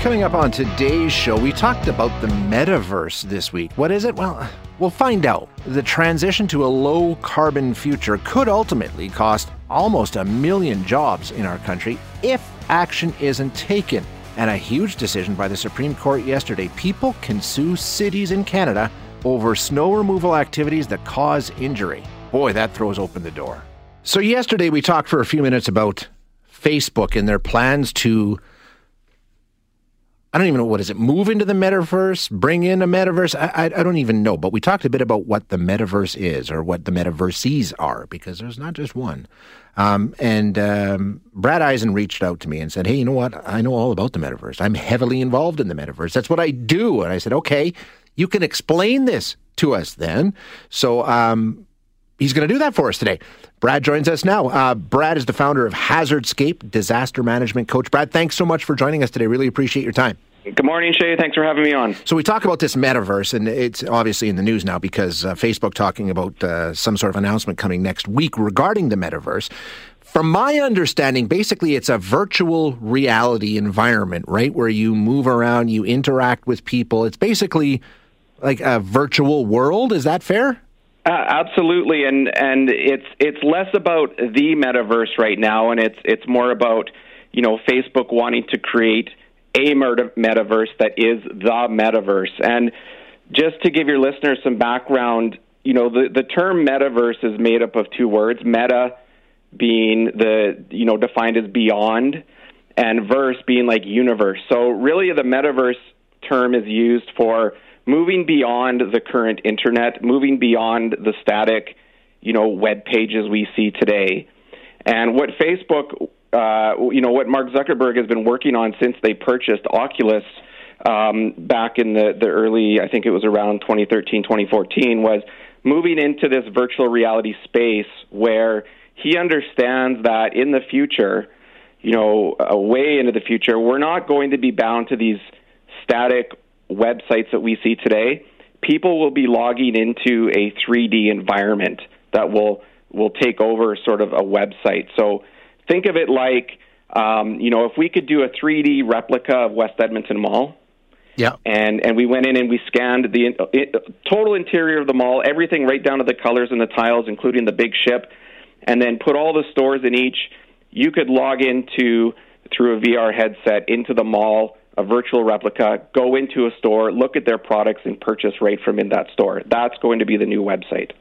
Coming up on today's show, we talked about the metaverse this week. What is it? Well, we'll find out. The transition to a low carbon future could ultimately cost almost a million jobs in our country if action isn't taken. And a huge decision by the Supreme Court yesterday people can sue cities in Canada over snow removal activities that cause injury. Boy, that throws open the door. So, yesterday we talked for a few minutes about Facebook and their plans to I don't even know what is it. Move into the metaverse, bring in a metaverse. I, I, I, don't even know. But we talked a bit about what the metaverse is or what the metaverses are because there's not just one. Um, and um, Brad Eisen reached out to me and said, "Hey, you know what? I know all about the metaverse. I'm heavily involved in the metaverse. That's what I do." And I said, "Okay, you can explain this to us then." So um, he's going to do that for us today. Brad joins us now. Uh, Brad is the founder of Hazardscape, disaster management coach. Brad, thanks so much for joining us today. Really appreciate your time. Good morning, Shaye. Thanks for having me on. So we talk about this metaverse, and it's obviously in the news now because uh, Facebook talking about uh, some sort of announcement coming next week regarding the metaverse. From my understanding, basically it's a virtual reality environment, right, where you move around, you interact with people. It's basically like a virtual world. Is that fair? Uh, absolutely, and and it's it's less about the metaverse right now, and it's it's more about you know Facebook wanting to create a metaverse that is the metaverse. And just to give your listeners some background, you know the the term metaverse is made up of two words: meta being the you know defined as beyond, and verse being like universe. So really, the metaverse term is used for moving beyond the current internet, moving beyond the static, you know, web pages we see today. And what Facebook, uh, you know, what Mark Zuckerberg has been working on since they purchased Oculus um, back in the, the early, I think it was around 2013, 2014, was moving into this virtual reality space where he understands that in the future, you know, way into the future, we're not going to be bound to these static websites that we see today, people will be logging into a 3D environment that will will take over sort of a website. So think of it like um, you know if we could do a 3D replica of West Edmonton Mall. Yeah. And and we went in and we scanned the it, total interior of the mall, everything right down to the colors and the tiles, including the big ship, and then put all the stores in each. You could log into through a VR headset into the mall a virtual replica, go into a store, look at their products, and purchase right from in that store. That's going to be the new website.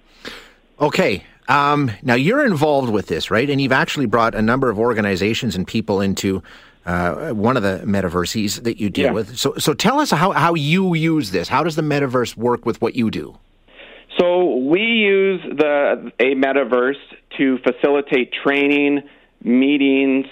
Okay. Um, now you're involved with this, right? And you've actually brought a number of organizations and people into uh, one of the metaverses that you deal yeah. with. So, so tell us how, how you use this. How does the metaverse work with what you do? So we use the a metaverse to facilitate training, meetings,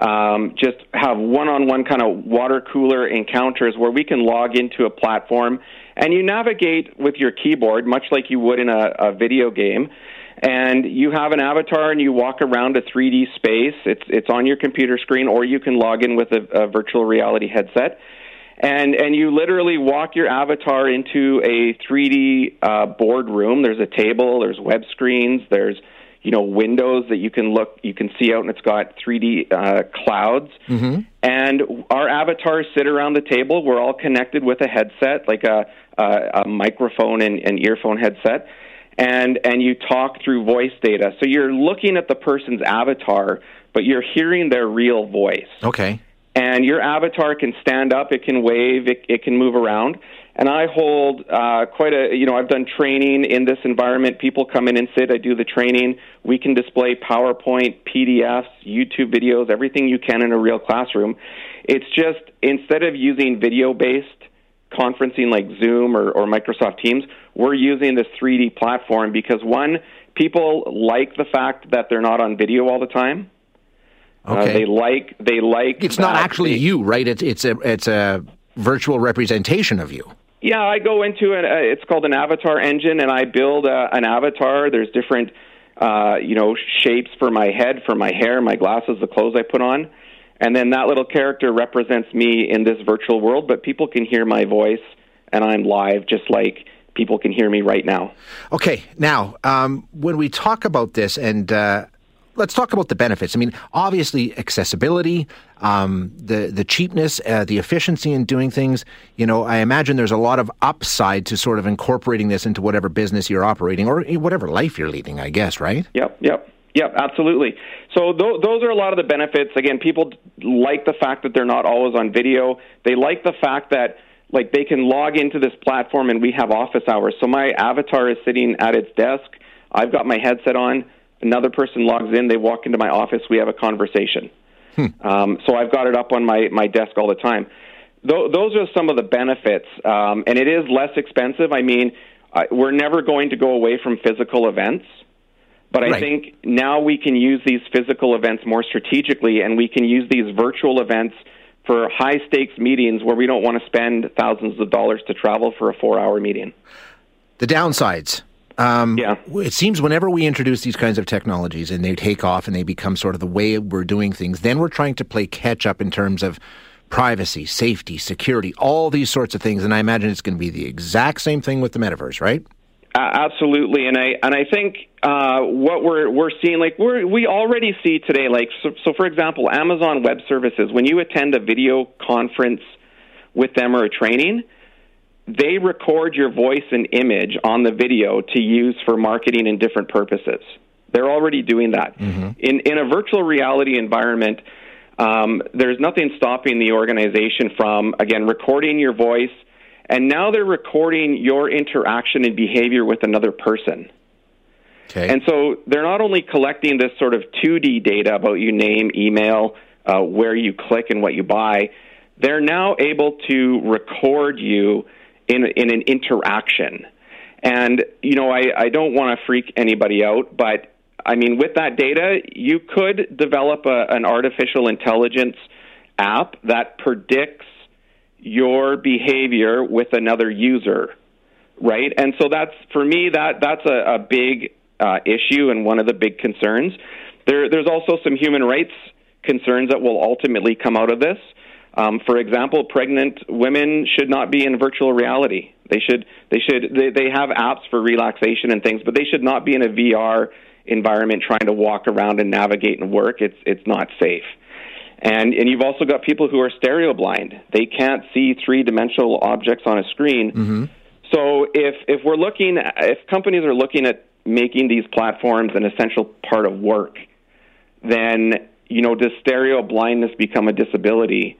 um, just have one-on-one kind of water cooler encounters where we can log into a platform and you navigate with your keyboard much like you would in a, a video game and you have an avatar and you walk around a 3D space. It's it's on your computer screen, or you can log in with a, a virtual reality headset, and and you literally walk your avatar into a 3D uh, boardroom. There's a table, there's web screens, there's you know windows that you can look you can see out and it's got 3d uh, clouds. Mm-hmm. and our avatars sit around the table. We're all connected with a headset like a, a, a microphone and, and earphone headset. And and you talk through voice data. So you're looking at the person's avatar but you're hearing their real voice. Okay. And your avatar can stand up. It can wave. It, it can move around and I hold uh, quite a you know I've done training in this environment. People come in and sit. I do the training. We can display PowerPoint, PDFs, YouTube videos, everything you can in a real classroom. It's just instead of using video based conferencing like Zoom or, or Microsoft Teams, we're using this 3D platform because one, people like the fact that they're not on video all the time. Uh, Okay. they like they like. It's not actually they- you, right? It's it's a it's a virtual representation of you. Yeah, I go into an. Uh, it's called an avatar engine, and I build uh, an avatar. There's different, uh, you know, shapes for my head, for my hair, my glasses, the clothes I put on, and then that little character represents me in this virtual world. But people can hear my voice, and I'm live, just like people can hear me right now. Okay, now um, when we talk about this, and uh, let's talk about the benefits. I mean, obviously, accessibility, um, the the cheapness, uh, the efficiency in doing things. You know, I imagine there's a lot of upside to sort of incorporating this into whatever business you're operating or whatever life you're leading. I guess, right? Yep, yep, yep, absolutely. So th- those are a lot of the benefits. Again, people like the fact that they're not always on video. They like the fact that like they can log into this platform and we have office hours. So my avatar is sitting at its desk. I've got my headset on. Another person logs in. They walk into my office. We have a conversation. Um, so I've got it up on my, my desk all the time. Th- those are some of the benefits, um, and it is less expensive. I mean, I, we're never going to go away from physical events. But I Right. think now we can use these physical events more strategically, and we can use these virtual events for high stakes meetings where we don't want to spend thousands of dollars to travel for a four hour meeting. The downsides. Um, Yeah. It seems whenever we introduce these kinds of technologies and they take off and they become sort of the way we're doing things, then we're trying to play catch up in terms of privacy, safety, security, all these sorts of things. And I imagine it's going to be the exact same thing with the metaverse, right? Uh, absolutely, and I and I think uh, what we're we're seeing, like we we already see today, like so, so. For example, Amazon Web Services, when you attend a video conference with them or a training, they record your voice and image on the video to use for marketing and different purposes. They're already doing that. In in a virtual reality environment, um, there's nothing stopping the organization from again recording your voice, and now they're recording your interaction and behavior with another person. Okay. And so they're not only collecting this sort of 2D data about you name, email, uh, where you click, and what you buy. They're now able to record you in in an interaction. And you know, I, I don't want to freak anybody out, but I mean, with that data, you could develop a, an artificial intelligence app that predicts your behavior with another user, right? And so that's for me that that's a, a big uh, issue and one of the big concerns. There, there's also some human rights concerns that will ultimately come out of this. Um, for example, pregnant women should not be in virtual reality. They should they should they, they have apps for relaxation and things, but they should not be in a VR environment trying to walk around and navigate and work. It's it's not safe. And and you've also got people who are stereo blind. They can't see three dimensional objects on a screen. So if if we're looking if companies are looking at making these platforms an essential part of work, then you know does stereo blindness become a disability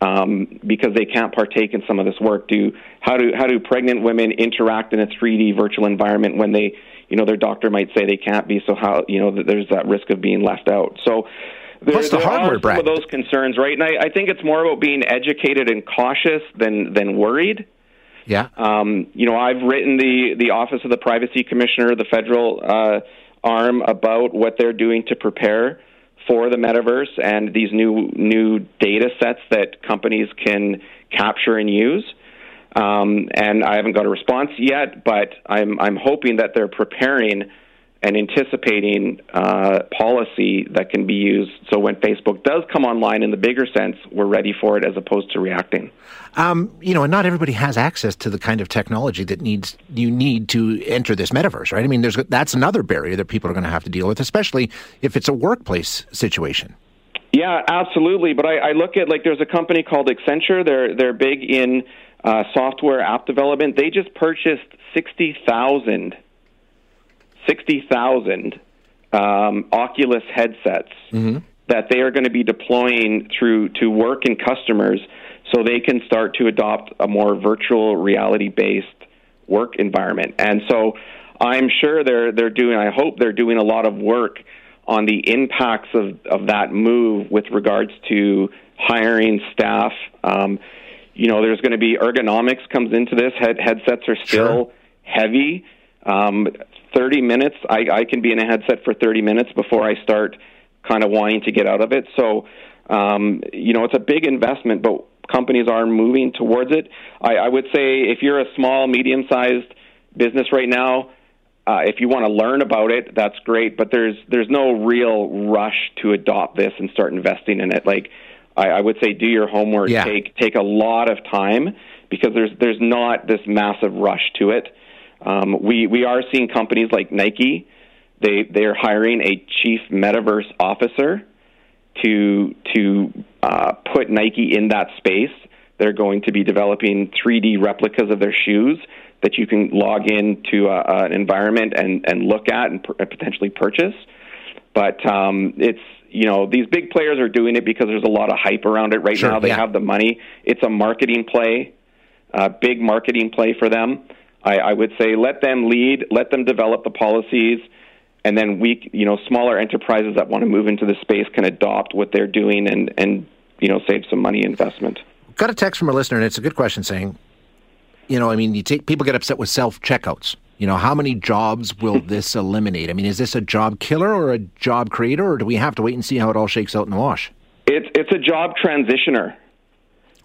um, because they can't partake in some of this work? Do how do how do pregnant women interact in a 3D virtual environment when they you know their doctor might say they can't be? So how you know there's that risk of being left out? So. There, Plus the there hardware, are some of those concerns, right? And I, I think it's more about being educated and cautious than than worried. yeah. Um, you know, I've written the the Office of the Privacy Commissioner, the federal uh, arm, about what they're doing to prepare for the metaverse and these new new data sets that companies can capture and use. Um, and I haven't got a response yet, but I'm I'm hoping that they're preparing and anticipating uh, policy that can be used so when Facebook does come online in the bigger sense, we're ready for it as opposed to reacting. Um, you know, and not everybody has access to the kind of technology that needs you need to enter this metaverse, right? I mean, there's that's another barrier that people are going to have to deal with, especially if it's a workplace situation. Yeah, absolutely. But I, I look at like there's a company called Accenture. They're they're big in uh, software app development. They just purchased sixty thousand, sixty thousand um, Oculus headsets that they are going to be deploying through to work and customers, so they can start to adopt a more virtual reality based work environment. And so I'm sure they're they're doing. I hope they're doing a lot of work on the impacts of, of that move with regards to hiring staff. Um, you know, there's going to be ergonomics comes into this. Head, headsets are still Sure. heavy. Um, 30 minutes, I, I can be in a headset for 30 minutes before I start kind of wanting to get out of it. So, um, you know, it's a big investment, but companies are moving towards it. I, I would say if you're a small, medium sized business right now, uh, if you want to learn about it, that's great. But there's there's no real rush to adopt this and start investing in it. Like I, I would say, do your homework. Yeah. Take take a lot of time because there's there's not this massive rush to it. Um, we we are seeing companies like Nike. They they're hiring a chief metaverse officer to to uh, put Nike in that space. They're going to be developing 3D replicas of their shoes that you can log into uh, an environment and, and look at and, and potentially purchase. But um, it's you know these big players are doing it because there's a lot of hype around it right sure, now. They yeah. have the money. It's a marketing play, a big marketing play for them. I, I would say let them lead, let them develop the policies, and then we, you know, smaller enterprises that want to move into the space can adopt what they're doing and and you know save some money investment. Got a text from a listener, and it's a good question saying, you know, I mean, you take people get upset with self checkouts. You know, how many jobs will this eliminate? I mean, is this a job killer or a job creator, or do we have to wait and see how it all shakes out in the wash? It's it's a job transitioner.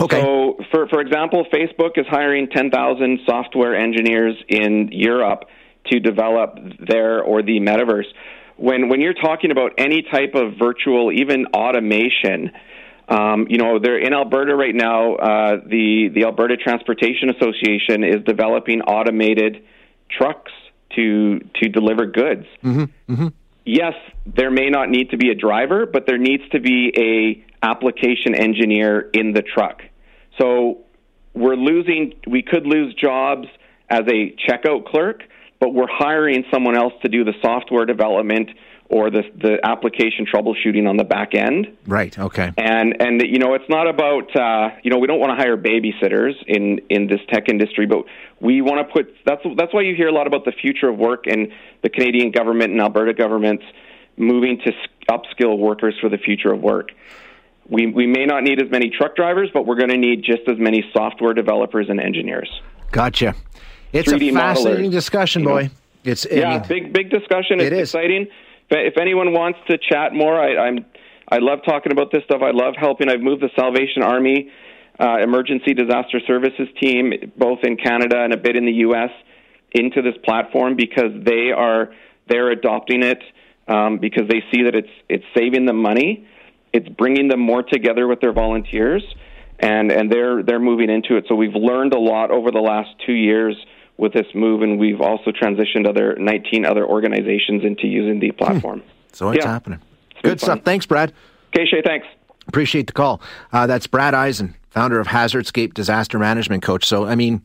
Okay. So, for for example, Facebook is hiring ten thousand software engineers in Europe to develop their or the metaverse. When when you're talking about any type of virtual, even automation, um, you know, they're in Alberta right now. Uh, the the Alberta Transportation Association is developing automated trucks to to deliver goods. Mm-hmm, mm-hmm. Yes, there may not need to be a driver, but there needs to be a application engineer in the truck. So we're losing. We could lose jobs as a checkout clerk, but we're hiring someone else to do the software development or the the application troubleshooting on the back end. Right. Okay. And and you know it's not about uh, you know we don't want to hire babysitters in in this tech industry, but we want to put that's that's why you hear a lot about the future of work and the Canadian government and Alberta governments moving to upskill workers for the future of work. We we may not need as many truck drivers, but we're going to need just as many software developers and engineers. Gotcha. It's a fascinating modelers, discussion, you know. boy. It's yeah, big big discussion. It's It is. exciting. If, if anyone wants to chat more, I, I'm I love talking about this stuff. I love helping. I've moved the Salvation Army uh, Emergency Disaster Services team, both in Canada and a bit in the U.S., into this platform because they are they're adopting it um, because they see that it's it's saving them money, it's bringing them more together with their volunteers, and and they're they're moving into it. So we've learned a lot over the last two years with this move, and we've also transitioned other 19 other organizations into using the platform. so it's Yeah. happening. It's Good stuff. fun. Thanks, Brad. Okay, Shaye, thanks. Appreciate the call. Uh, that's Brad Eisen, founder of Hazardscape Disaster Management Coach. So, I mean,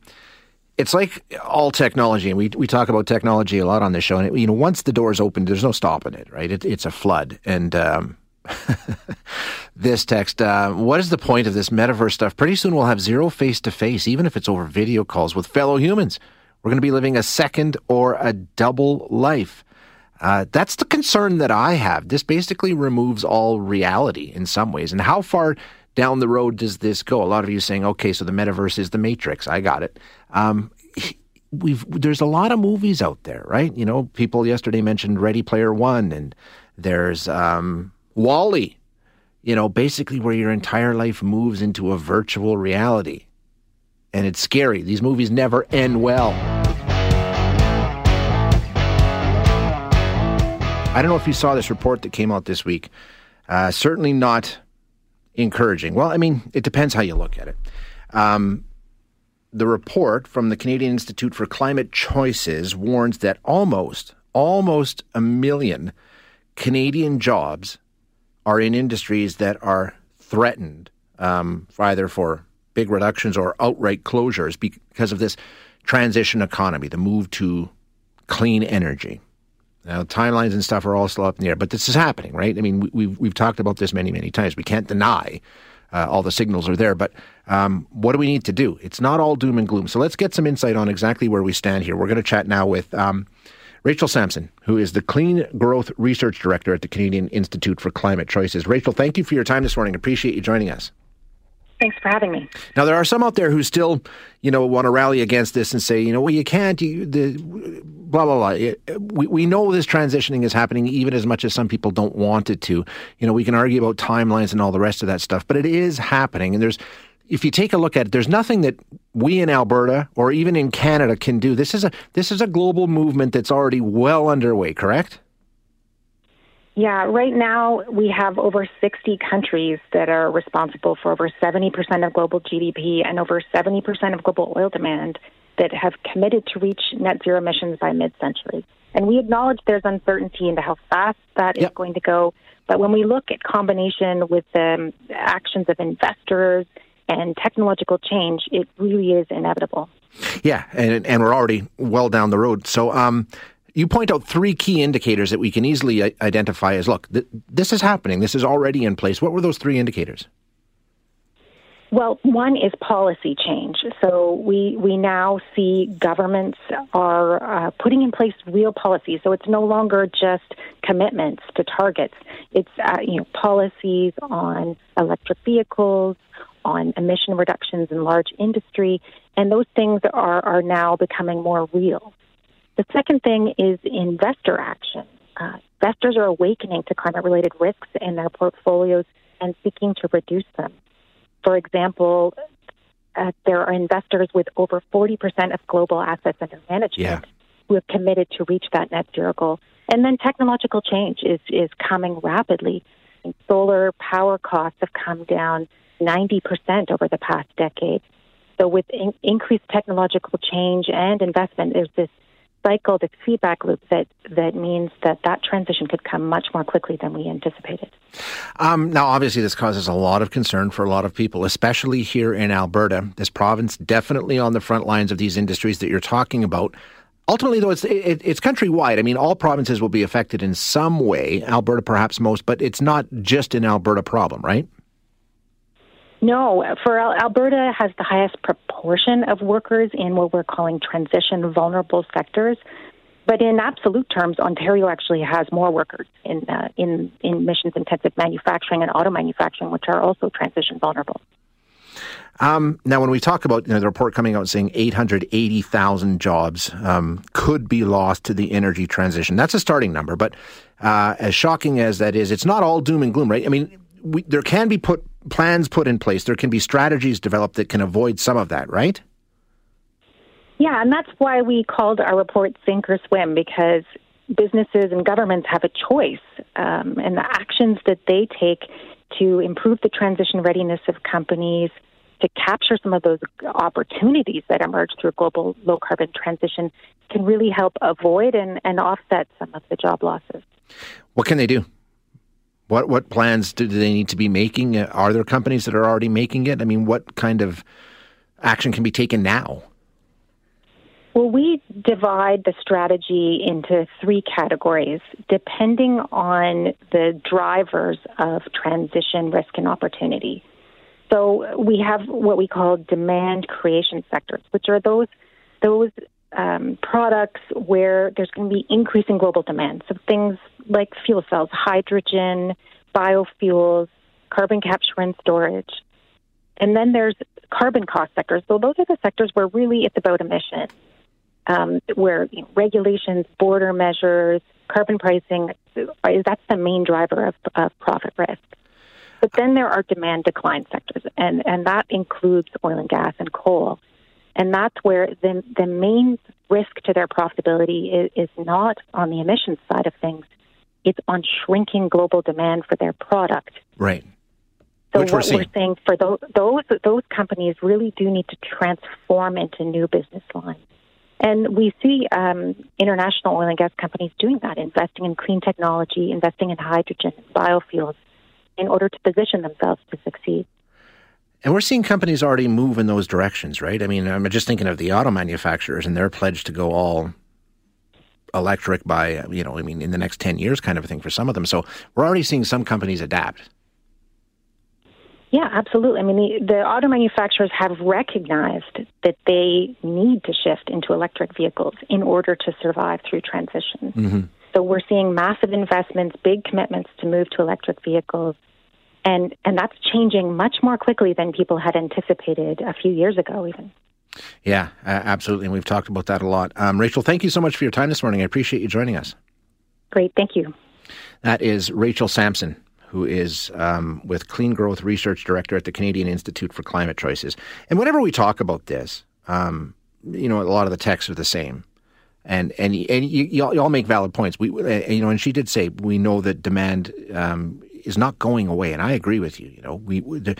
it's like all technology, and we we talk about technology a lot on this show. And it, you know, once the doors open, there's no stopping it, right? It, it's a flood. And um, this text, uh, what is the point of this metaverse stuff? Pretty soon we'll have zero face to face, even if it's over video calls with fellow humans. We're going to be living a second or a double life. Uh, that's the concern that I have. This basically removes all reality in some ways. And how far down the road does this go? A lot of you saying, okay, so the metaverse is the Matrix. I got it. Um, we've there's a lot of movies out there, right? You know, people yesterday mentioned Ready Player One, and there's um, WALL-E. You know, basically where your entire life moves into a virtual reality, and it's scary. These movies never end well. I don't know if you saw this report that came out this week. Uh, certainly not encouraging. Well, I mean, it depends how you look at it. Um, the report from the Canadian Institute for Climate Choices warns that almost, almost a million Canadian jobs are in industries that are threatened, um, either for big reductions or outright closures because of this transition economy, the move to clean energy. Now, timelines and stuff are all still up in the air, but this is happening, right? I mean, we, we've we've talked about this many, many times. We can't deny uh, all the signals are there, but um, what do we need to do? It's not all doom and gloom. So let's get some insight on exactly where we stand here. We're going to chat now with um, Rachel Samson, who is the Clean Growth Research Director at the Canadian Institute for Climate Choices. Rachel, thank you for your time this morning. Appreciate you joining us. Thanks for having me. Now, there are some out there who still, you know, want to rally against this and say, you know, well, you can't, you, the, blah, blah, blah. We, we know this transitioning is happening even as much as some people don't want it to. You know, we can argue about timelines and all the rest of that stuff, but it is happening. And there's, if you take a look at it, there's nothing that we in Alberta or even in Canada can do. This is a, this is a global movement that's already well underway, correct? Yeah, right now we have over 60 countries that are responsible for over 70% of global GDP and over 70% of global oil demand that have committed to reach net zero emissions by mid century. And we acknowledge there's uncertainty into how fast that yep. is going to go. But when we look at combination with the actions of investors and technological change, it really is inevitable. Yeah, and and we're already well down the road. So, um, you point out three key indicators that we can easily identify as look, th- this is happening, this is already in place. What were those three indicators? Well, one is policy change. So we we now see governments are uh, putting in place real policies. So it's no longer just commitments to targets. It's uh, you know policies on electric vehicles, on emission reductions in large industry, and those things are are now becoming more real. The second thing is investor action. Uh, investors are awakening to climate related risks in their portfolios and seeking to reduce them. For example, uh, there are investors with over 40% of global assets under management yeah. who have committed to reach that net zero goal. And then technological change is, is coming rapidly. And solar power costs have come down 90% over the past decade. So, with in- increased technological change and investment, there's this cycle, this feedback loop that, that means that that transition could come much more quickly than we anticipated. Um, now, obviously, this causes a lot of concern for a lot of people, especially here in Alberta. This province definitely on the front lines of these industries that you're talking about. Ultimately, though, it's it, it's countrywide. I mean, all provinces will be affected in some way. Alberta, perhaps most, but it's not just an Alberta problem, right? No, for Alberta has the highest proportion of workers in what we're calling transition vulnerable sectors. But in absolute terms, Ontario actually has more workers in uh, in in emissions intensive manufacturing and auto manufacturing, which are also transition vulnerable. Um, now, when we talk about you know, the report coming out saying 880,000 jobs um, could be lost to the energy transition, that's a starting number. But uh, as shocking as that is, it's not all doom and gloom, right? I mean, we, there can be put plans put in place. There can be strategies developed that can avoid some of that, right? Yeah, and that's why we called our report Sink or Swim because businesses and governments have a choice, um, and the actions that they take to improve the transition readiness of companies, to capture some of those opportunities that emerge through global low carbon transition can really help avoid and, and offset some of the job losses. What can they do? What what plans do they need to be making? Uh, are there companies that are already making it? I mean, what kind of action can be taken now? Well, we divide the strategy into three categories depending on the drivers of transition, risk, and opportunity. So we have what we call demand creation sectors, which are those those um, products where there's going to be increasing global demand. So things like fuel cells, hydrogen, biofuels, carbon capture and storage. And then there's carbon cost sectors. So those are the sectors where really it's about emissions, um, where you know, regulations, border measures, carbon pricing, that's the main driver of, of profit risk. But then there are demand decline sectors, and, and that includes oil and gas and coal. And that's where the, the main risk to their profitability is, is not on the emissions side of things, it's on shrinking global demand for their product. Right. So Which what we're, we're saying for those, those those companies really do need to transform into new business lines. And we see um, international oil and gas companies doing that, investing in clean technology, investing in hydrogen, biofuels, in order to position themselves to succeed. And we're seeing companies already move in those directions, right? I mean, I'm just thinking of the auto manufacturers and their pledge to go all electric by, you know, I mean, in the next 10 years kind of a thing for some of them. So we're already seeing some companies adapt. Yeah, absolutely. I mean, the, the auto manufacturers have recognized that they need to shift into electric vehicles in order to survive through transition. Mm-hmm. So we're seeing massive investments, big commitments to move to electric vehicles. And and that's changing much more quickly than people had anticipated a few years ago, even. Yeah, uh, absolutely, and we've talked about that a lot. Um, Rachel, thank you so much for your time this morning. I appreciate you joining us. Great, thank you. That is Rachel Samson, who is um, with Clean Growth Research Director at the Canadian Institute for Climate Choices. And whenever we talk about this, um, you know, a lot of the texts are the same. And and and you, you, all, make valid points. We uh, you know, and she did say we know that demand um, is not going away, and I agree with you. You know, we, the,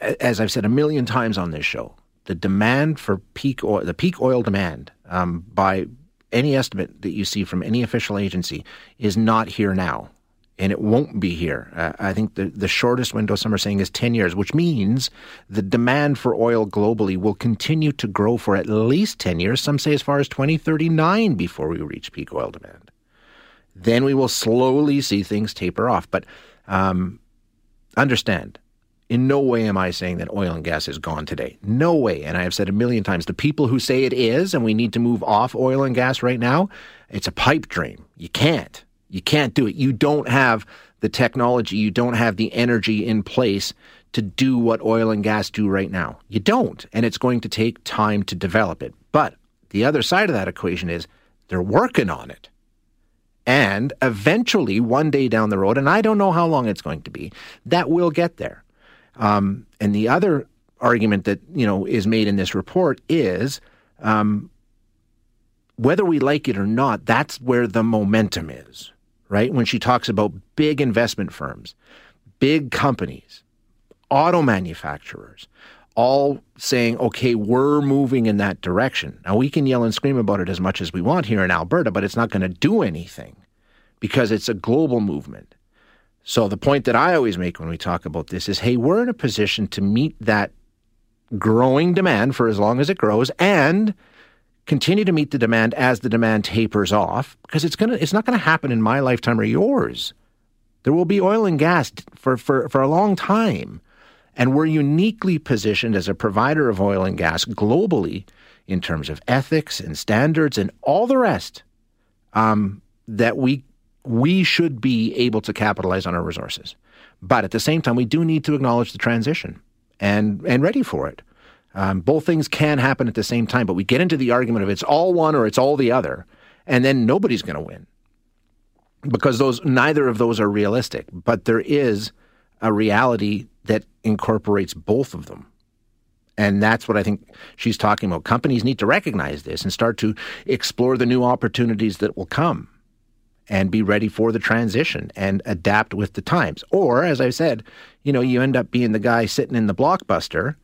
as I've said a million times on this show, the demand for peak oil, the peak oil demand um, by any estimate that you see from any official agency is not here now. And it won't be here. Uh, I think the, the shortest window some are saying is 10 years, which means the demand for oil globally will continue to grow for at least 10 years. Some say as far as 2039 before we reach peak oil demand. Then we will slowly see things taper off. But um, understand, in no way am I saying that oil and gas is gone today. No way. And I have said a million times the people who say it is and we need to move off oil and gas right now, it's a pipe dream. You can't. You can't do it. You don't have the technology, you don't have the energy in place to do what oil and gas do right now. You don't. And it's going to take time to develop it. But the other side of that equation is they're working on it. And eventually, one day down the road, and I don't know how long it's going to be, that will get there. Um, and the other argument that you know is made in this report is um, whether we like it or not, that's where the momentum is, right? When she talks about big investment firms, big companies, auto manufacturers, all saying, okay, we're moving in that direction. Now, we can yell and scream about it as much as we want here in Alberta, but it's not going to do anything because it's a global movement. So the point that I always make when we talk about this is, hey, we're in a position to meet that growing demand for as long as it grows and continue to meet the demand as the demand tapers off because it's gonna it's not gonna happen in my lifetime or yours. There will be oil and gas for, for, for a long time. And we're uniquely positioned as a provider of oil and gas globally in terms of ethics and standards and all the rest um, that we we should be able to capitalize on our resources. But at the same time, we do need to acknowledge the transition and, and ready for it. Um, both things can happen at the same time, but we get into the argument of it's all one or it's all the other, and then nobody's going to win because those neither of those are realistic. But there is a reality that incorporates both of them. And that's what I think she's talking about. Companies need to recognize this and start to explore the new opportunities that will come and be ready for the transition and adapt with the times. Or, as I said, you know, you end up being the guy sitting in the blockbuster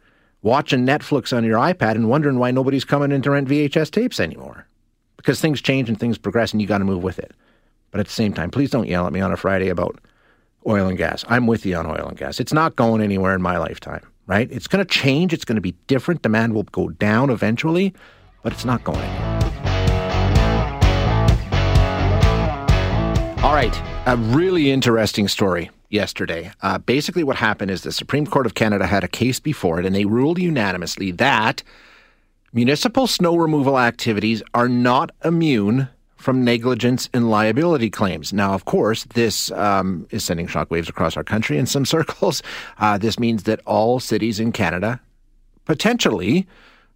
watching Netflix on your iPad and wondering why nobody's coming in to rent VHS tapes anymore. Because things change and things progress and you got to move with it. But at the same time, please don't yell at me on a Friday about oil and gas. I'm with you on oil and gas. It's not going anywhere in my lifetime, right? It's going to change. It's going to be different. Demand will go down eventually, but it's not going. All right, a really interesting story yesterday. Uh, basically, what happened is the Supreme Court of Canada had a case before it, and they ruled unanimously that municipal snow removal activities are not immune from negligence and liability claims. Now, of course, this um, is sending shockwaves across our country in some circles. Uh, this means that all cities in Canada potentially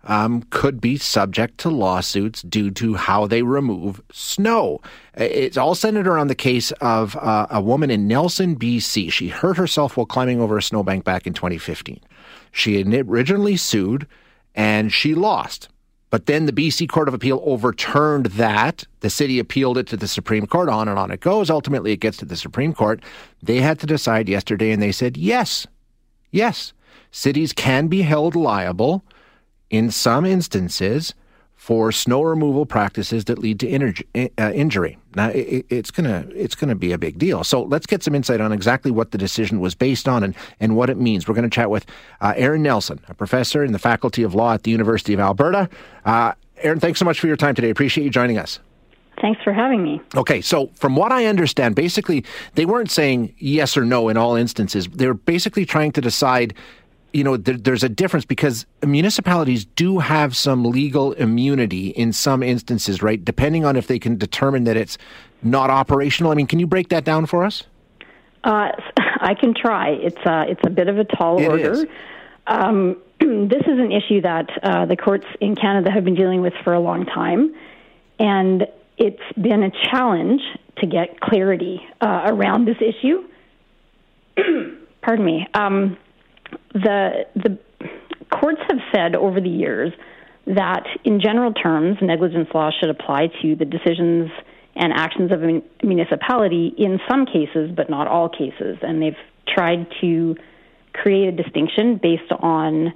um, could be subject to lawsuits due to how they remove snow. It's all centered around the case of uh, a woman in Nelson, BC. She hurt herself while climbing over a snowbank back in 2015. She originally sued and she lost. But then the BC Court of Appeal overturned that. The city appealed it to the Supreme Court. On and on it goes. Ultimately, it gets to the Supreme Court. They had to decide yesterday, and they said yes, yes, cities can be held liable in some instances for snow removal practices that lead to uh, injury. Now, it, it's gonna it's gonna be a big deal. So let's get some insight on exactly what the decision was based on and, and what it means. We're going to chat with uh, Erin Nelson, a professor in the Faculty of Law at the University of Alberta. Uh, Erin, thanks so much for your time today. Appreciate you joining us. Thanks for having me. Okay, so from what I understand, basically they weren't saying yes or no in all instances. They were basically trying to decide you know, there, there's a difference because municipalities do have some legal immunity in some instances, right? Depending on if they can determine that it's not operational. I mean, can you break that down for us? Uh, I can try. It's uh, it's a bit of a tall it order. Um, this is an issue that uh, the courts in Canada have been dealing with for a long time, and it's been a challenge to get clarity uh, around this issue. Pardon me. Um, the the courts have said over the years that, in general terms, negligence law should apply to the decisions and actions of a municipality in some cases, but not all cases. And they've tried to create a distinction based on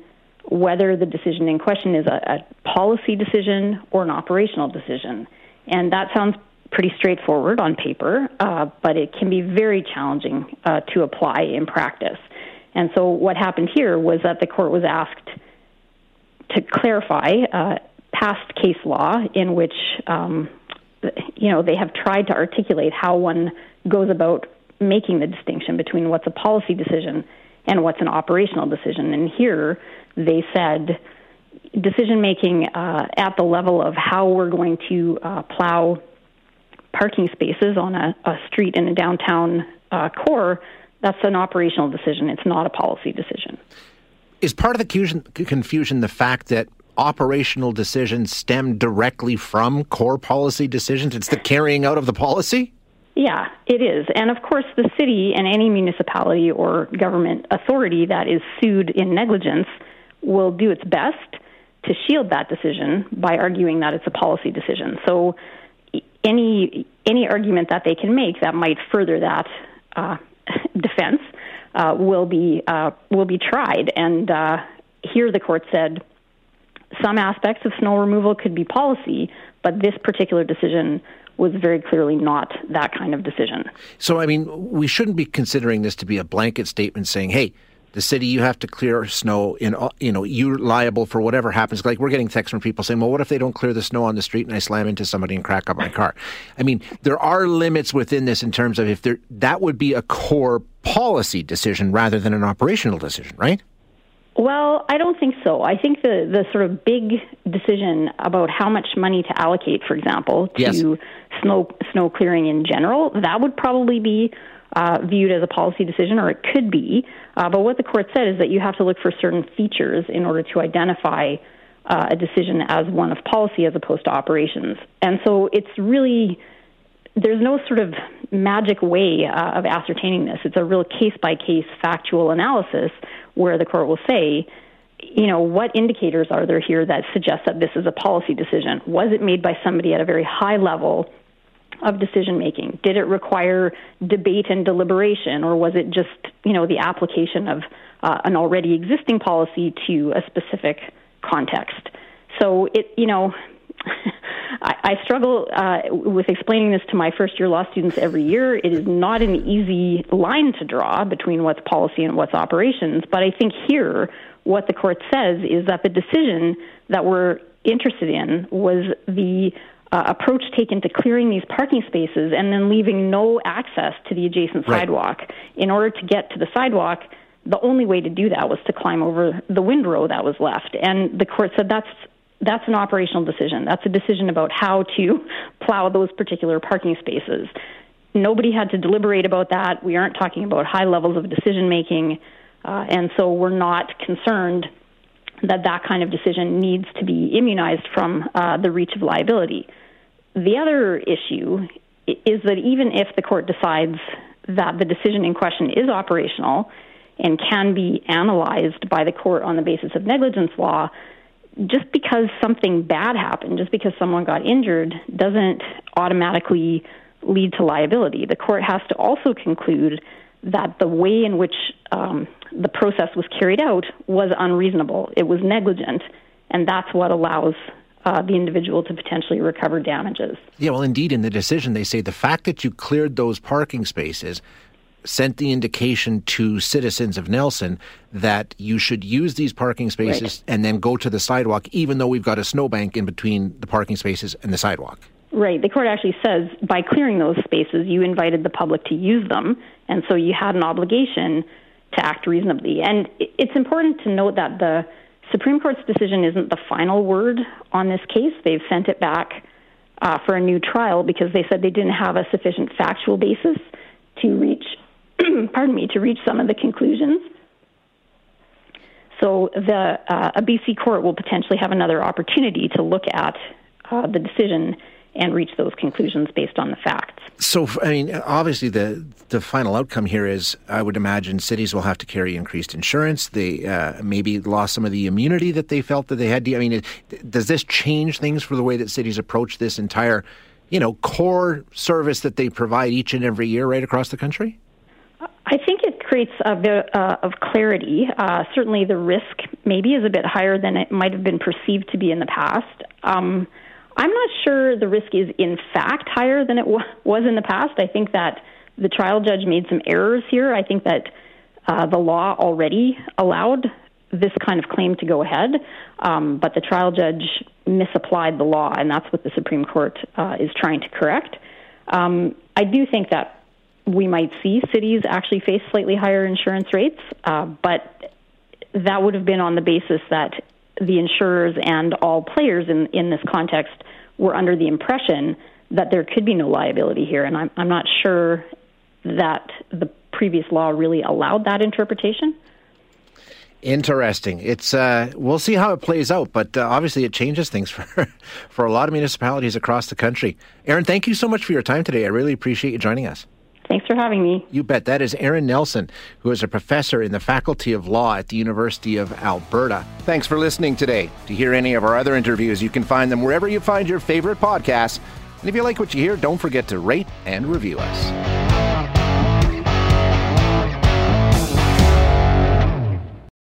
whether the decision in question is a, a policy decision or an operational decision. And that sounds pretty straightforward on paper, uh, but it can be very challenging uh, to apply in practice. And so what happened here was that the court was asked to clarify uh, past case law in which um, you know they have tried to articulate how one goes about making the distinction between what's a policy decision and what's an operational decision. And here they said decision making uh, at the level of how we're going to uh, plow parking spaces on a, a street in a downtown uh, core, that's an operational decision. It's not a policy decision. Is part of the confusion the fact that operational decisions stem directly from core policy decisions? It's the carrying out of the policy? Yeah, it is. And of course, the city and any municipality or government authority that is sued in negligence will do its best to shield that decision by arguing that it's a policy decision. So any any argument that they can make that might further that uh, defense uh, will be uh, will be tried. And uh, here, the court said some aspects of snow removal could be policy, but this particular decision was very clearly not that kind of decision. So, I mean, we shouldn't be considering this to be a blanket statement saying, "Hey." The city, you have to clear snow. In you know, you're liable for whatever happens. Like we're getting texts from people saying, "Well, what if they don't clear the snow on the street and I slam into somebody and crack up my car?" I mean, there are limits within this in terms of if there that would be a core policy decision rather than an operational decision, right? Well, I don't think so. I think the the sort of big decision about how much money to allocate, for example, to yes. snow snow clearing in general, that would probably be uh, viewed as a policy decision, or it could be. Uh, but what the court said is that you have to look for certain features in order to identify uh, a decision as one of policy as opposed to operations. And so it's really there's no sort of magic way uh, of ascertaining this. It's a real case by case factual analysis where the court will say, you know, what indicators are there here that suggest that this is a policy decision? Was it made by somebody at a very high level of decision making? Did it require debate and deliberation, or was it just you know the application of uh, an already existing policy to a specific context? So it you know. I, struggle uh, with explaining this to my first year law students every year. It is not an easy line to draw between what's policy and what's operations, but I think here what the court says is that the decision that we're interested in was the uh, approach taken to clearing these parking spaces and then leaving no access to the adjacent right. sidewalk. In order to get to the sidewalk, the only way to do that was to climb over the windrow that was left. And the court said that's that's an operational decision. That's a decision about how to plow those particular parking spaces. Nobody had to deliberate about that. We aren't talking about high levels of decision making, uh, and so we're not concerned that that kind of decision needs to be immunized from uh, the reach of liability. The other issue is that even if the court decides that the decision in question is operational and can be analyzed by the court on the basis of negligence law, just because something bad happened, just because someone got injured, doesn't automatically lead to liability. The court has to also conclude that the way in which um, the process was carried out was unreasonable. It was negligent, and that's what allows uh, the individual to potentially recover damages. Yeah, well, indeed, in the decision, they say the fact that you cleared those parking spaces sent the indication to citizens of Nelson that you should use these parking spaces right. and then go to the sidewalk, even though we've got a snowbank in between the parking spaces and the sidewalk. Right. The court actually says by clearing those spaces, you invited the public to use them, and so you had an obligation to act reasonably. And it's important to note that the Supreme Court's decision isn't the final word on this case. They've sent it back uh, for a new trial because they said they didn't have a sufficient factual basis to reach pardon me, to reach some of the conclusions. So the uh, a BC court will potentially have another opportunity to look at uh, the decision and reach those conclusions based on the facts. So, I mean, obviously, the the final outcome here is, I would imagine, cities will have to carry increased insurance. They uh, maybe lost some of the immunity that they felt that they had. I mean, it, does this change things for the way that cities approach this entire, you know, core service that they provide each and every year right across the country? I think it creates a bit uh, of clarity. Uh, certainly, the risk maybe is a bit higher than it might have been perceived to be in the past. Um, I'm not sure the risk is in fact higher than it w- was in the past. I think that the trial judge made some errors here. I think that uh, the law already allowed this kind of claim to go ahead, um, but the trial judge misapplied the law, and that's what the Supreme Court uh, is trying to correct. Um, I do think that we might see cities actually face slightly higher insurance rates, uh, but that would have been on the basis that the insurers and all players in, in this context were under the impression that there could be no liability here. And I'm, I'm not sure that the previous law really allowed that interpretation. Interesting. It's uh, we'll see how it plays out, but uh, obviously it changes things for for a lot of municipalities across the country. Erin, thank you so much for your time today. I really appreciate you joining us. Thanks for having me. You bet. That is Erin Nelson, who is a professor in the Faculty of Law at the University of Alberta. Thanks for listening today. To hear any of our other interviews, you can find them wherever you find your favorite podcasts. And if you like what you hear, don't forget to rate and review us.